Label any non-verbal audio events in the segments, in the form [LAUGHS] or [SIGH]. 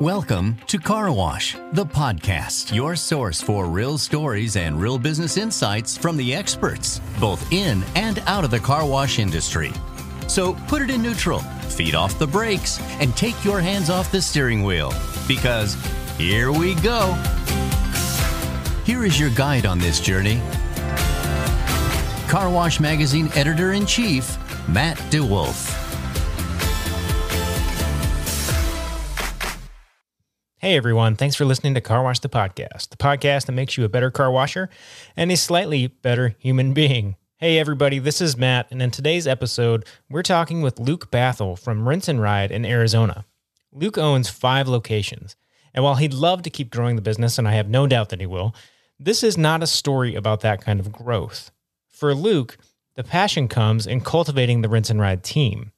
Welcome to Car Wash, the podcast, your source for real stories and real business insights from the experts, both in and out of the car wash industry. So put it in neutral, feet off the brakes, and take your hands off the steering wheel because here we go. Here is your guide on this journey Car Wash Magazine editor in chief, Matt DeWolf. Hey everyone, thanks for listening to Car Wash the Podcast, the podcast that makes you a better car washer and a slightly better human being. Hey everybody, this is Matt, and in today's episode, we're talking with Luke Bathel from Rinse and Ride in Arizona. Luke owns five locations, and while he'd love to keep growing the business, and I have no doubt that he will, this is not a story about that kind of growth. For Luke, the passion comes in cultivating the Rinse and Ride team.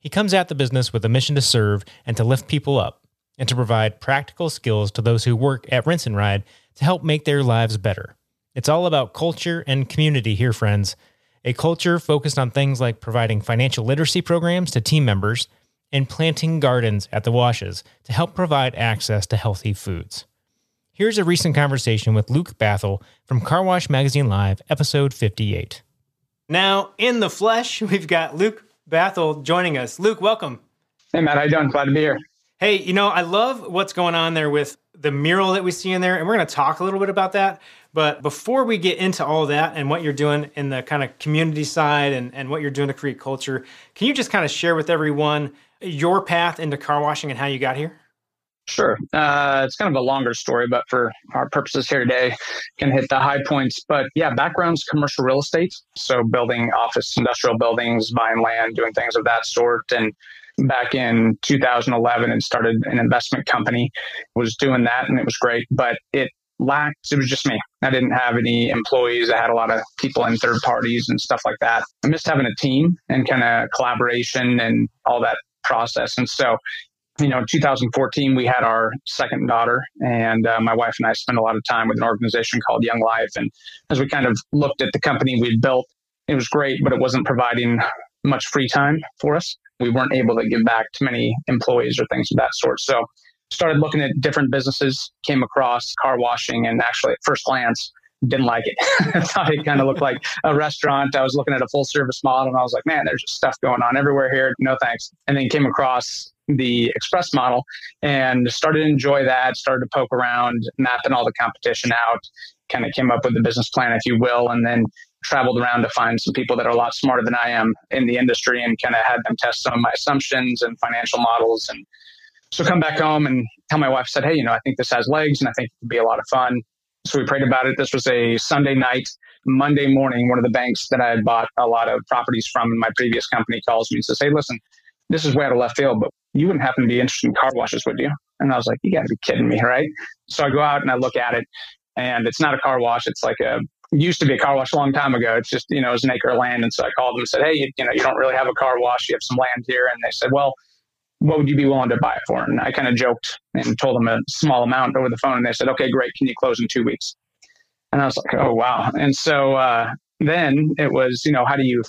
He comes at the business with a mission to serve and to lift people up and to provide practical skills to those who work at Rinse and Ride to help make their lives better. It's all about culture and community here, friends. A culture focused on things like providing financial literacy programs to team members and planting gardens at the washes to help provide access to healthy foods. Here's a recent conversation with Luke Bathel from Car Wash Magazine Live, episode 58. Now, in the flesh, [LAUGHS] we've got Luke Bathel joining us. Luke, welcome. Hey, Matt, how you doing? Glad to be here. Hey, you know, I love what's going on there with the mural that we see in there, and we're going to talk a little bit about that. But before we get into all that and what you're doing in the kind of community side and, and what you're doing to create culture, can you just kind of share with everyone your path into car washing and how you got here? Sure. Uh, it's kind of a longer story, but for our purposes here today, can hit the high points. But yeah, background's commercial real estate. So building office, industrial buildings, buying land, doing things of that sort. And back in 2011 and started an investment company, was doing that and it was great, but it lacked, it was just me. I didn't have any employees. I had a lot of people in third parties and stuff like that. I missed having a team and kind of collaboration and all that process. And so you know, in 2014, we had our second daughter, and uh, my wife and I spent a lot of time with an organization called Young Life. And as we kind of looked at the company we'd built, it was great, but it wasn't providing much free time for us. We weren't able to give back to many employees or things of that sort. So, started looking at different businesses, came across car washing, and actually, at first glance, didn't like it. [LAUGHS] I thought it kind of looked like a restaurant. I was looking at a full service model and I was like, man, there's just stuff going on everywhere here. No thanks. And then came across the express model and started to enjoy that, started to poke around, mapping all the competition out, kind of came up with a business plan, if you will, and then traveled around to find some people that are a lot smarter than I am in the industry and kind of had them test some of my assumptions and financial models. And so come back home and tell my wife, said, Hey, you know, I think this has legs and I think it could be a lot of fun. So we prayed about it. This was a Sunday night. Monday morning, one of the banks that I had bought a lot of properties from in my previous company calls me and says, Hey, listen, this is way out of left field, but you wouldn't happen to be interested in car washes, would you? And I was like, you got to be kidding me, right? So I go out and I look at it, and it's not a car wash. It's like a used to be a car wash a long time ago. It's just you know it was an acre of land, and so I called them and said, hey, you, you know, you don't really have a car wash. You have some land here, and they said, well, what would you be willing to buy it for? And I kind of joked and told them a small amount over the phone, and they said, okay, great. Can you close in two weeks? And I was like, oh wow. And so uh, then it was, you know, how do you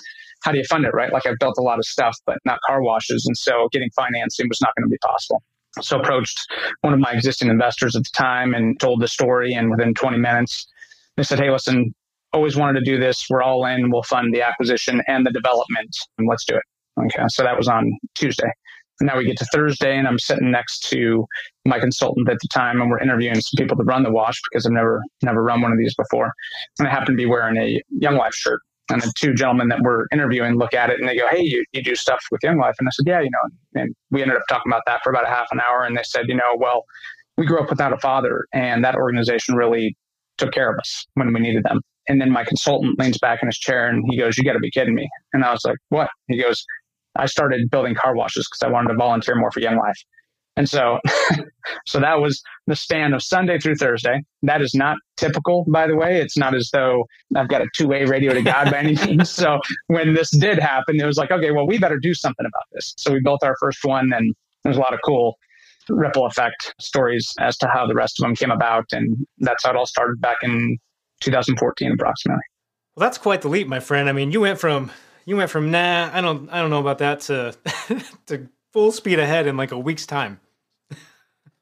how do you fund it, right? Like I've built a lot of stuff, but not car washes. And so getting financing was not going to be possible. So approached one of my existing investors at the time and told the story. And within 20 minutes, they said, Hey, listen, always wanted to do this. We're all in. We'll fund the acquisition and the development and let's do it. Okay. So that was on Tuesday. And now we get to Thursday and I'm sitting next to my consultant at the time and we're interviewing some people to run the wash because I've never, never run one of these before. And I happen to be wearing a Young Life shirt and the two gentlemen that we're interviewing look at it and they go, Hey, you, you do stuff with Young Life. And I said, Yeah, you know, and we ended up talking about that for about a half an hour. And they said, You know, well, we grew up without a father, and that organization really took care of us when we needed them. And then my consultant leans back in his chair and he goes, You got to be kidding me. And I was like, What? He goes, I started building car washes because I wanted to volunteer more for Young Life. And so, [LAUGHS] so that was the span of Sunday through Thursday. That is not typical, by the way. It's not as though I've got a two way radio to God by any [LAUGHS] means. So when this did happen, it was like, okay, well, we better do something about this. So we built our first one and there's a lot of cool ripple effect stories as to how the rest of them came about. And that's how it all started back in 2014, approximately. Well, that's quite the leap, my friend. I mean, you went from, you went from, nah, I don't, I don't know about that to, [LAUGHS] to full speed ahead in like a week's time.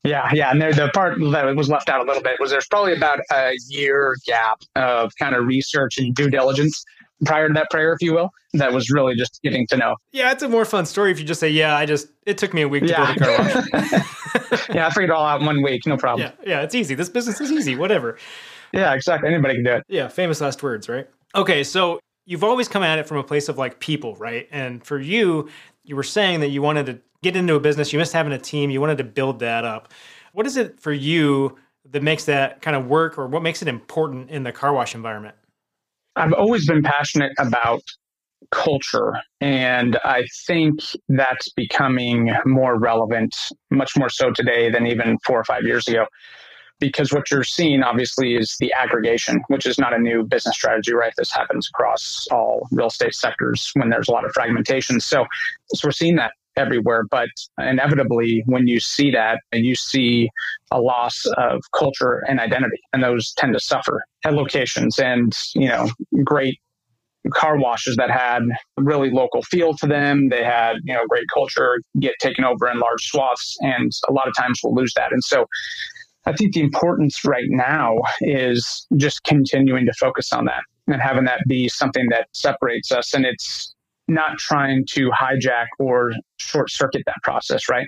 Yeah, yeah. And there, the part that was left out a little bit was there's probably about a year gap of kind of research and due diligence prior to that prayer, if you will, that was really just getting to know. Yeah, it's a more fun story if you just say, "Yeah, I just it took me a week to yeah. build a car wash." [LAUGHS] yeah, I figured it all out in one week, no problem. Yeah, yeah, it's easy. This business is easy. Whatever. Yeah, exactly. Anybody can do it. Yeah, famous last words, right? Okay, so you've always come at it from a place of like people, right? And for you, you were saying that you wanted to get into a business, you missed having a team, you wanted to build that up. What is it for you that makes that kind of work, or what makes it important in the car wash environment? I've always been passionate about culture. And I think that's becoming more relevant, much more so today than even four or five years ago. Because what you're seeing, obviously, is the aggregation, which is not a new business strategy, right? This happens across all real estate sectors when there's a lot of fragmentation. So, so we're seeing that everywhere. But inevitably, when you see that, you see a loss of culture and identity, and those tend to suffer at locations. And, you know, great car washes that had really local feel to them. They had, you know, great culture get taken over in large swaths. And a lot of times we'll lose that. And so I think the importance right now is just continuing to focus on that and having that be something that separates us. And it's not trying to hijack or short circuit that process, right?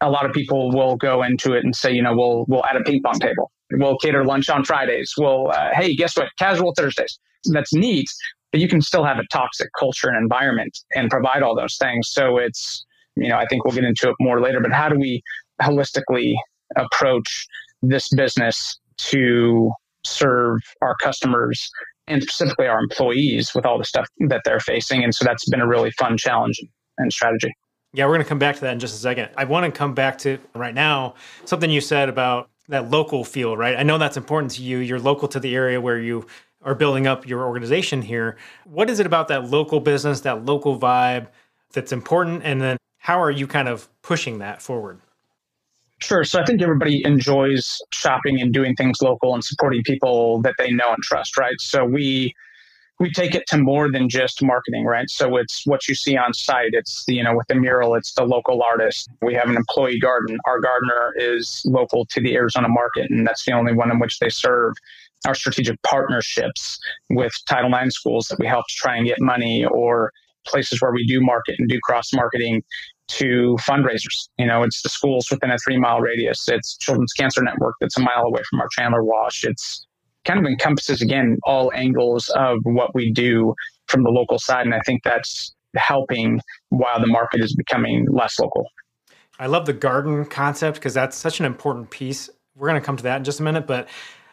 A lot of people will go into it and say, you know, we'll we'll add a ping pong table. We'll cater lunch on Fridays. We'll, uh, hey, guess what? Casual Thursdays. That's neat, but you can still have a toxic culture and environment and provide all those things. So it's, you know, I think we'll get into it more later. But how do we holistically approach this business to serve our customers and specifically our employees with all the stuff that they're facing. And so that's been a really fun challenge and strategy. Yeah, we're going to come back to that in just a second. I want to come back to right now something you said about that local feel, right? I know that's important to you. You're local to the area where you are building up your organization here. What is it about that local business, that local vibe that's important? And then how are you kind of pushing that forward? Sure. So I think everybody enjoys shopping and doing things local and supporting people that they know and trust, right? So we we take it to more than just marketing, right? So it's what you see on site. It's the, you know, with the mural, it's the local artist. We have an employee garden. Our gardener is local to the Arizona market, and that's the only one in which they serve. Our strategic partnerships with Title IX schools that we help to try and get money or places where we do market and do cross marketing to fundraisers. You know, it's the schools within a three mile radius. It's Children's Cancer Network that's a mile away from our Chandler Wash. It's kind of encompasses again all angles of what we do from the local side, and I think that's helping while the market is becoming less local. I love the garden concept because that's such an important piece. We're going to come to that in just a minute, but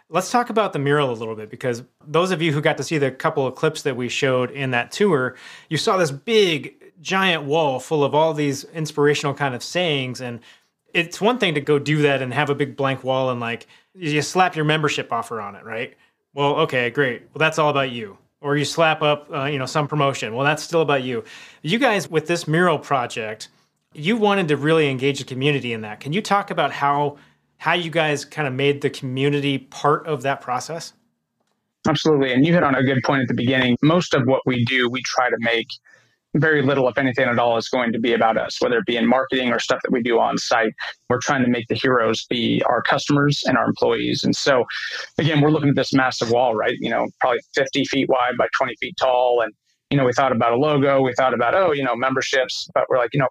let's talk about the mural a little bit because those of you who got to see the couple of clips that we showed in that tour, you saw this big giant wall full of all these inspirational kind of sayings and it's one thing to go do that and have a big blank wall and like you slap your membership offer on it right? Well okay great. Well that's all about you. Or you slap up uh, you know some promotion. Well that's still about you. You guys with this mural project you wanted to really engage the community in that. Can you talk about how how you guys kind of made the community part of that process? Absolutely and you hit on a good point at the beginning. Most of what we do we try to make very little, if anything at all, is going to be about us, whether it be in marketing or stuff that we do on site. We're trying to make the heroes be our customers and our employees. And so, again, we're looking at this massive wall, right? You know, probably 50 feet wide by 20 feet tall. And, you know, we thought about a logo, we thought about, oh, you know, memberships, but we're like, you know,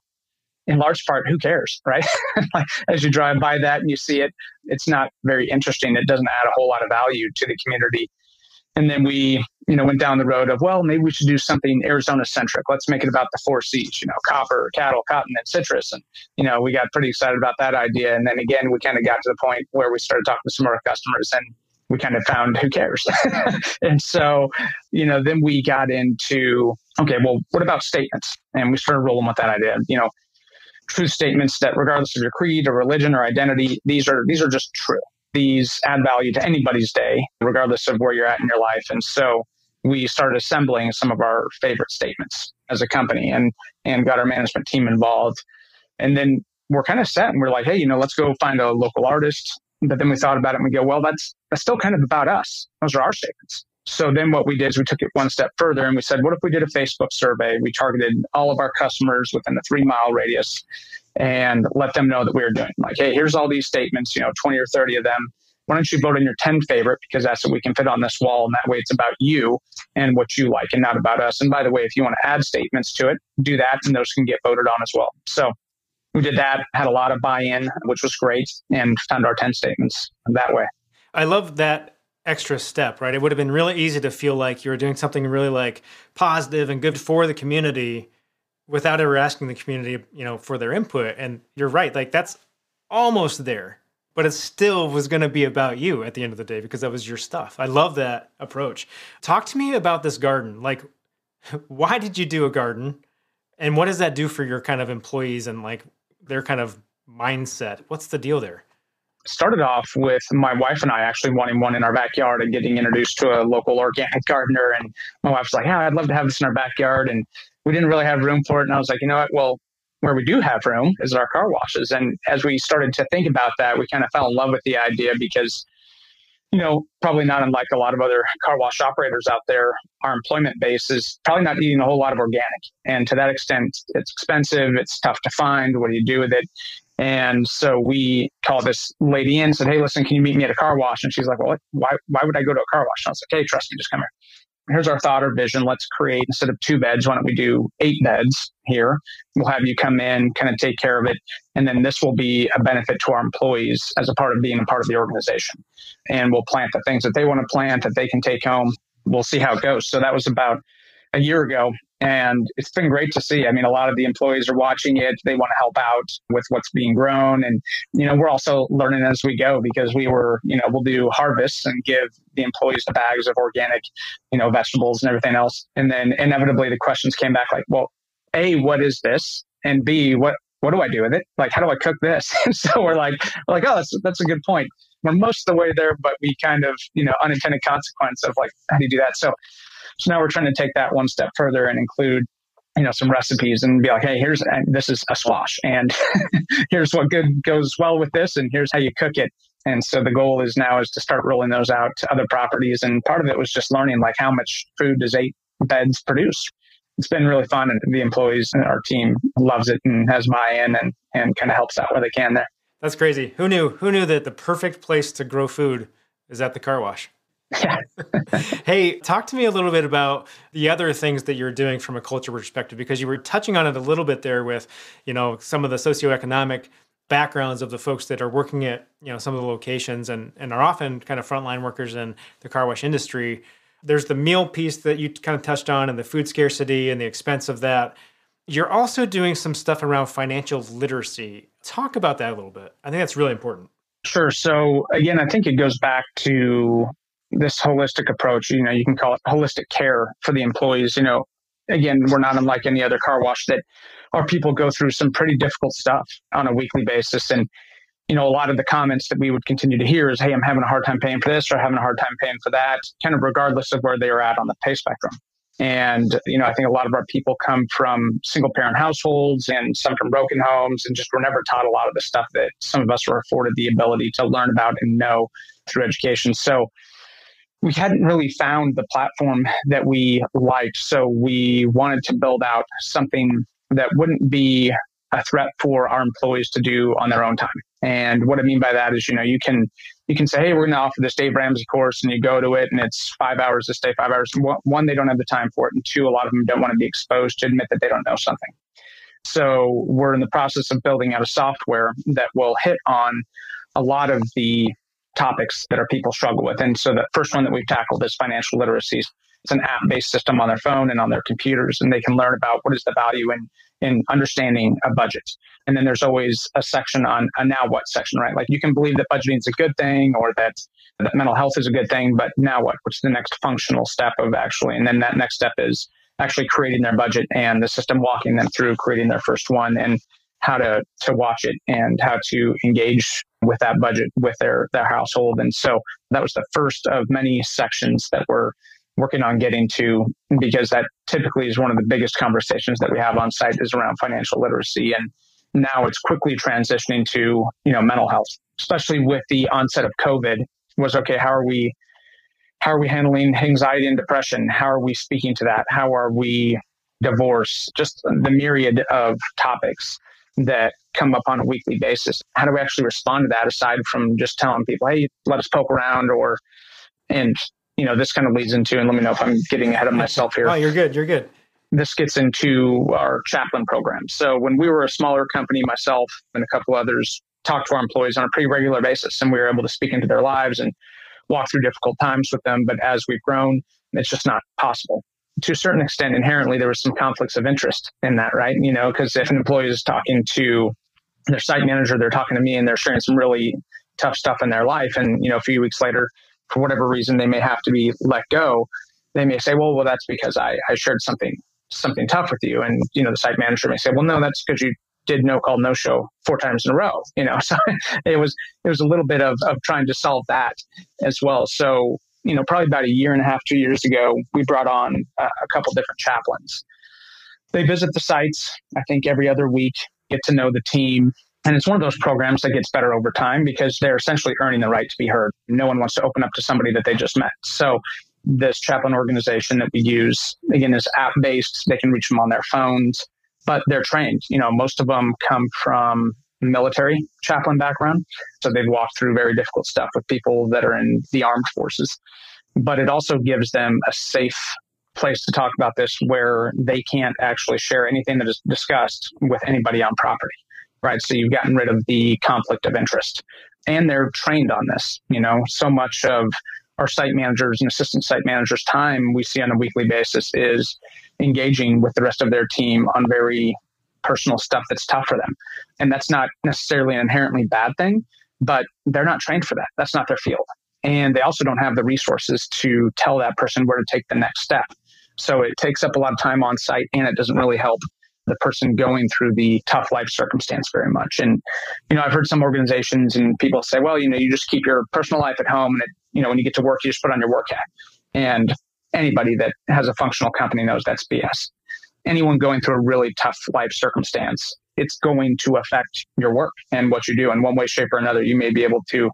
in large part, who cares, right? [LAUGHS] As you drive by that and you see it, it's not very interesting. It doesn't add a whole lot of value to the community. And then we, you know, went down the road of, well, maybe we should do something Arizona centric. Let's make it about the four C's, you know, copper, cattle, cotton, and citrus. And, you know, we got pretty excited about that idea. And then again, we kind of got to the point where we started talking to some of our customers and we kind of found who cares. [LAUGHS] and so, you know, then we got into, okay, well, what about statements? And we started rolling with that idea. You know, truth statements that regardless of your creed or religion or identity, these are these are just true these add value to anybody's day, regardless of where you're at in your life. And so we started assembling some of our favorite statements as a company and and got our management team involved. And then we're kind of set and we're like, hey, you know, let's go find a local artist. But then we thought about it and we go, well, that's that's still kind of about us. Those are our statements. So then what we did is we took it one step further and we said, what if we did a Facebook survey? We targeted all of our customers within a three mile radius and let them know that we were doing. Like, hey, here's all these statements, you know, 20 or 30 of them. Why don't you vote on your 10 favorite? Because that's what we can fit on this wall. And that way it's about you and what you like and not about us. And by the way, if you want to add statements to it, do that and those can get voted on as well. So we did that, had a lot of buy in, which was great, and found our 10 statements that way. I love that extra step, right? It would have been really easy to feel like you were doing something really like positive and good for the community without ever asking the community, you know, for their input. And you're right, like that's almost there, but it still was going to be about you at the end of the day because that was your stuff. I love that approach. Talk to me about this garden. Like, [LAUGHS] why did you do a garden? And what does that do for your kind of employees and like their kind of mindset? What's the deal there? started off with my wife and I actually wanting one in our backyard and getting introduced to a local organic [LAUGHS] gardener. And my wife's like, Yeah, I'd love to have this in our backyard. And we didn't really have room for it. And I was like, You know what? Well, where we do have room is our car washes. And as we started to think about that, we kind of fell in love with the idea because, you know, probably not unlike a lot of other car wash operators out there, our employment base is probably not eating a whole lot of organic. And to that extent, it's expensive, it's tough to find. What do you do with it? And so we called this lady in, said, Hey, listen, can you meet me at a car wash? And she's like, Well, why, why would I go to a car wash? And I was like, Hey, trust me, just come here. Here's our thought or vision. Let's create, instead of two beds, why don't we do eight beds here? We'll have you come in, kind of take care of it. And then this will be a benefit to our employees as a part of being a part of the organization. And we'll plant the things that they want to plant that they can take home. We'll see how it goes. So that was about a year ago. And it's been great to see. I mean, a lot of the employees are watching it. They want to help out with what's being grown. And, you know, we're also learning as we go because we were, you know, we'll do harvests and give the employees the bags of organic, you know, vegetables and everything else. And then inevitably the questions came back like, well, A, what is this? And B, what, what do I do with it? Like, how do I cook this? [LAUGHS] and so we're like, we're like, oh, that's, that's a good point. We're most of the way there, but we kind of, you know, unintended consequence of like, how do you do that? So so now we're trying to take that one step further and include you know some recipes and be like hey here's this is a squash and [LAUGHS] here's what good goes well with this and here's how you cook it. And so the goal is now is to start rolling those out to other properties and part of it was just learning like how much food does eight beds produce. It's been really fun and the employees and our team loves it and has buy-in and, and kind of helps out where they can there. That's crazy. Who knew who knew that the perfect place to grow food is at the car wash [LAUGHS] hey, talk to me a little bit about the other things that you're doing from a culture perspective, because you were touching on it a little bit there with, you know, some of the socioeconomic backgrounds of the folks that are working at, you know, some of the locations and, and are often kind of frontline workers in the car wash industry. There's the meal piece that you kind of touched on and the food scarcity and the expense of that. You're also doing some stuff around financial literacy. Talk about that a little bit. I think that's really important. Sure. So again, I think it goes back to this holistic approach. You know, you can call it holistic care for the employees. You know, again, we're not unlike any other car wash that our people go through some pretty difficult stuff on a weekly basis. And, you know, a lot of the comments that we would continue to hear is, hey, I'm having a hard time paying for this or having a hard time paying for that, kind of regardless of where they are at on the pay spectrum. And, you know, I think a lot of our people come from single parent households and some from broken homes and just were never taught a lot of the stuff that some of us were afforded the ability to learn about and know through education. So, we hadn't really found the platform that we liked. So we wanted to build out something that wouldn't be a threat for our employees to do on their own time. And what I mean by that is, you know, you can you can say, hey, we're going to offer this Dave Ramsey course, and you go to it, and it's five hours to stay, five hours. One, they don't have the time for it, and two, a lot of them don't want to be exposed to admit that they don't know something. So we're in the process of building out a software that will hit on a lot of the topics that our people struggle with. And so the first one that we've tackled is financial literacy. It's an app based system on their phone and on their computers, and they can learn about what is the value in, in understanding a budget. And then there's always a section on a now what section, right? Like you can believe that budgeting is a good thing or that, that mental health is a good thing, but now what? What's the next functional step of actually? And then that next step is actually creating their budget and the system walking them through creating their first one and how to to watch it and how to engage with that budget with their their household. And so that was the first of many sections that we're working on getting to because that typically is one of the biggest conversations that we have on site is around financial literacy. And now it's quickly transitioning to you know mental health especially with the onset of covid was okay how are we how are we handling anxiety and depression? How are we speaking to that? How are we divorce? Just the myriad of topics that come up on a weekly basis. How do we actually respond to that aside from just telling people, hey, let us poke around or, and, you know, this kind of leads into, and let me know if I'm getting ahead of myself here. Oh, you're good. You're good. This gets into our chaplain program. So when we were a smaller company, myself and a couple others talked to our employees on a pretty regular basis, and we were able to speak into their lives and walk through difficult times with them. But as we've grown, it's just not possible to a certain extent, inherently, there was some conflicts of interest in that, right? You know, because if an employee is talking to their site manager, they're talking to me and they're sharing some really tough stuff in their life. And, you know, a few weeks later, for whatever reason, they may have to be let go. They may say, well, well, that's because I, I shared something, something tough with you. And, you know, the site manager may say, well, no, that's because you did no call, no show four times in a row, you know, [LAUGHS] so it was, it was a little bit of, of trying to solve that as well. So you know, probably about a year and a half, two years ago, we brought on a, a couple different chaplains. They visit the sites, I think, every other week, get to know the team. And it's one of those programs that gets better over time because they're essentially earning the right to be heard. No one wants to open up to somebody that they just met. So this chaplain organization that we use, again, is app based. They can reach them on their phones, but they're trained. You know, most of them come from military chaplain background. So they've walked through very difficult stuff with people that are in the armed forces. But it also gives them a safe place to talk about this where they can't actually share anything that is discussed with anybody on property. Right. So you've gotten rid of the conflict of interest. And they're trained on this. You know, so much of our site managers and assistant site managers' time we see on a weekly basis is engaging with the rest of their team on very personal stuff that's tough for them. And that's not necessarily an inherently bad thing, but they're not trained for that. That's not their field. And they also don't have the resources to tell that person where to take the next step. So it takes up a lot of time on site and it doesn't really help the person going through the tough life circumstance very much. And, you know, I've heard some organizations and people say, well, you know, you just keep your personal life at home and, it, you know, when you get to work, you just put on your work hat. And anybody that has a functional company knows that's BS anyone going through a really tough life circumstance, it's going to affect your work and what you do in one way, shape, or another. You may be able to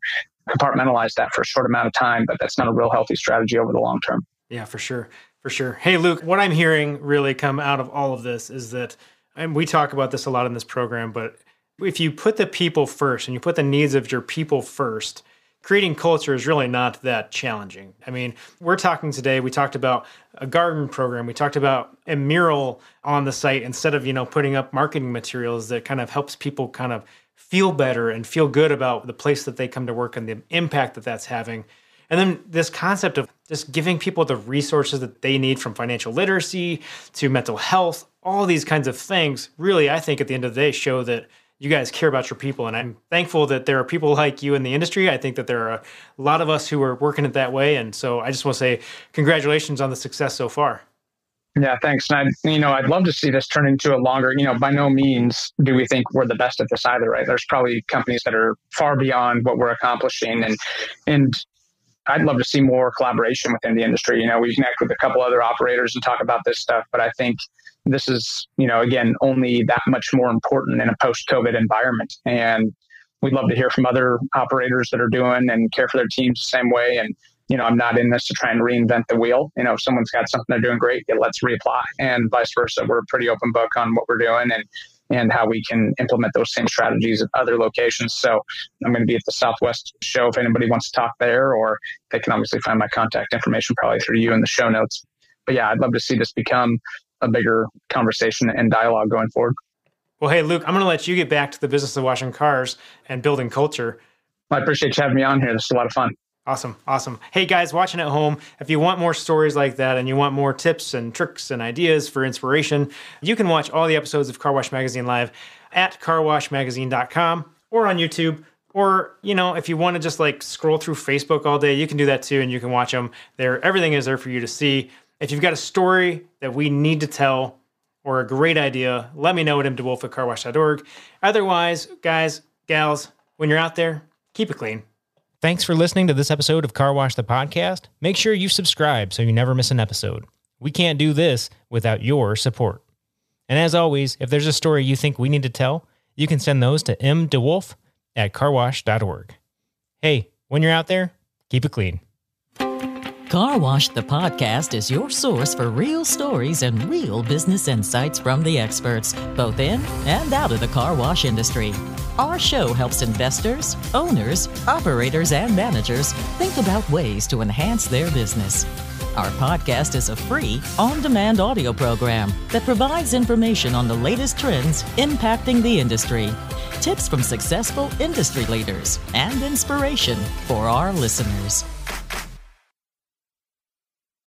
compartmentalize that for a short amount of time, but that's not a real healthy strategy over the long term. Yeah, for sure. For sure. Hey, Luke, what I'm hearing really come out of all of this is that, and we talk about this a lot in this program, but if you put the people first and you put the needs of your people first, creating culture is really not that challenging. I mean, we're talking today, we talked about a garden program, we talked about a mural on the site instead of, you know, putting up marketing materials that kind of helps people kind of feel better and feel good about the place that they come to work and the impact that that's having. And then this concept of just giving people the resources that they need from financial literacy to mental health, all these kinds of things, really, I think at the end of the day, show that you guys care about your people. And I'm thankful that there are people like you in the industry. I think that there are a lot of us who are working it that way. And so I just want to say congratulations on the success so far. Yeah, thanks. And I, you know, I'd love to see this turn into a longer, you know, by no means do we think we're the best at this either, right? There's probably companies that are far beyond what we're accomplishing. And, and I'd love to see more collaboration within the industry. You know, we connect with a couple other operators and talk about this stuff, but I think this is, you know, again, only that much more important in a post COVID environment. And we'd love to hear from other operators that are doing and care for their teams the same way. And, you know, I'm not in this to try and reinvent the wheel. You know, if someone's got something they're doing great, yeah, let's reapply and vice versa. We're a pretty open book on what we're doing and, and how we can implement those same strategies at other locations. So I'm going to be at the Southwest show if anybody wants to talk there, or they can obviously find my contact information probably through you in the show notes. But yeah, I'd love to see this become a bigger conversation and dialogue going forward. Well, hey, Luke, I'm going to let you get back to the business of washing cars and building culture. I appreciate you having me on here. This is a lot of fun. Awesome. Awesome. Hey, guys, watching at home, if you want more stories like that and you want more tips and tricks and ideas for inspiration, you can watch all the episodes of Car Wash Magazine live at carwashmagazine.com or on YouTube. Or, you know, if you want to just like scroll through Facebook all day, you can do that too and you can watch them there. Everything is there for you to see. If you've got a story that we need to tell or a great idea, let me know at mdewolf at carwash.org. Otherwise, guys, gals, when you're out there, keep it clean. Thanks for listening to this episode of Car Wash the Podcast. Make sure you subscribe so you never miss an episode. We can't do this without your support. And as always, if there's a story you think we need to tell, you can send those to mdewolf at carwash.org. Hey, when you're out there, keep it clean. Car Wash the podcast is your source for real stories and real business insights from the experts, both in and out of the car wash industry. Our show helps investors, owners, operators, and managers think about ways to enhance their business. Our podcast is a free, on demand audio program that provides information on the latest trends impacting the industry, tips from successful industry leaders, and inspiration for our listeners.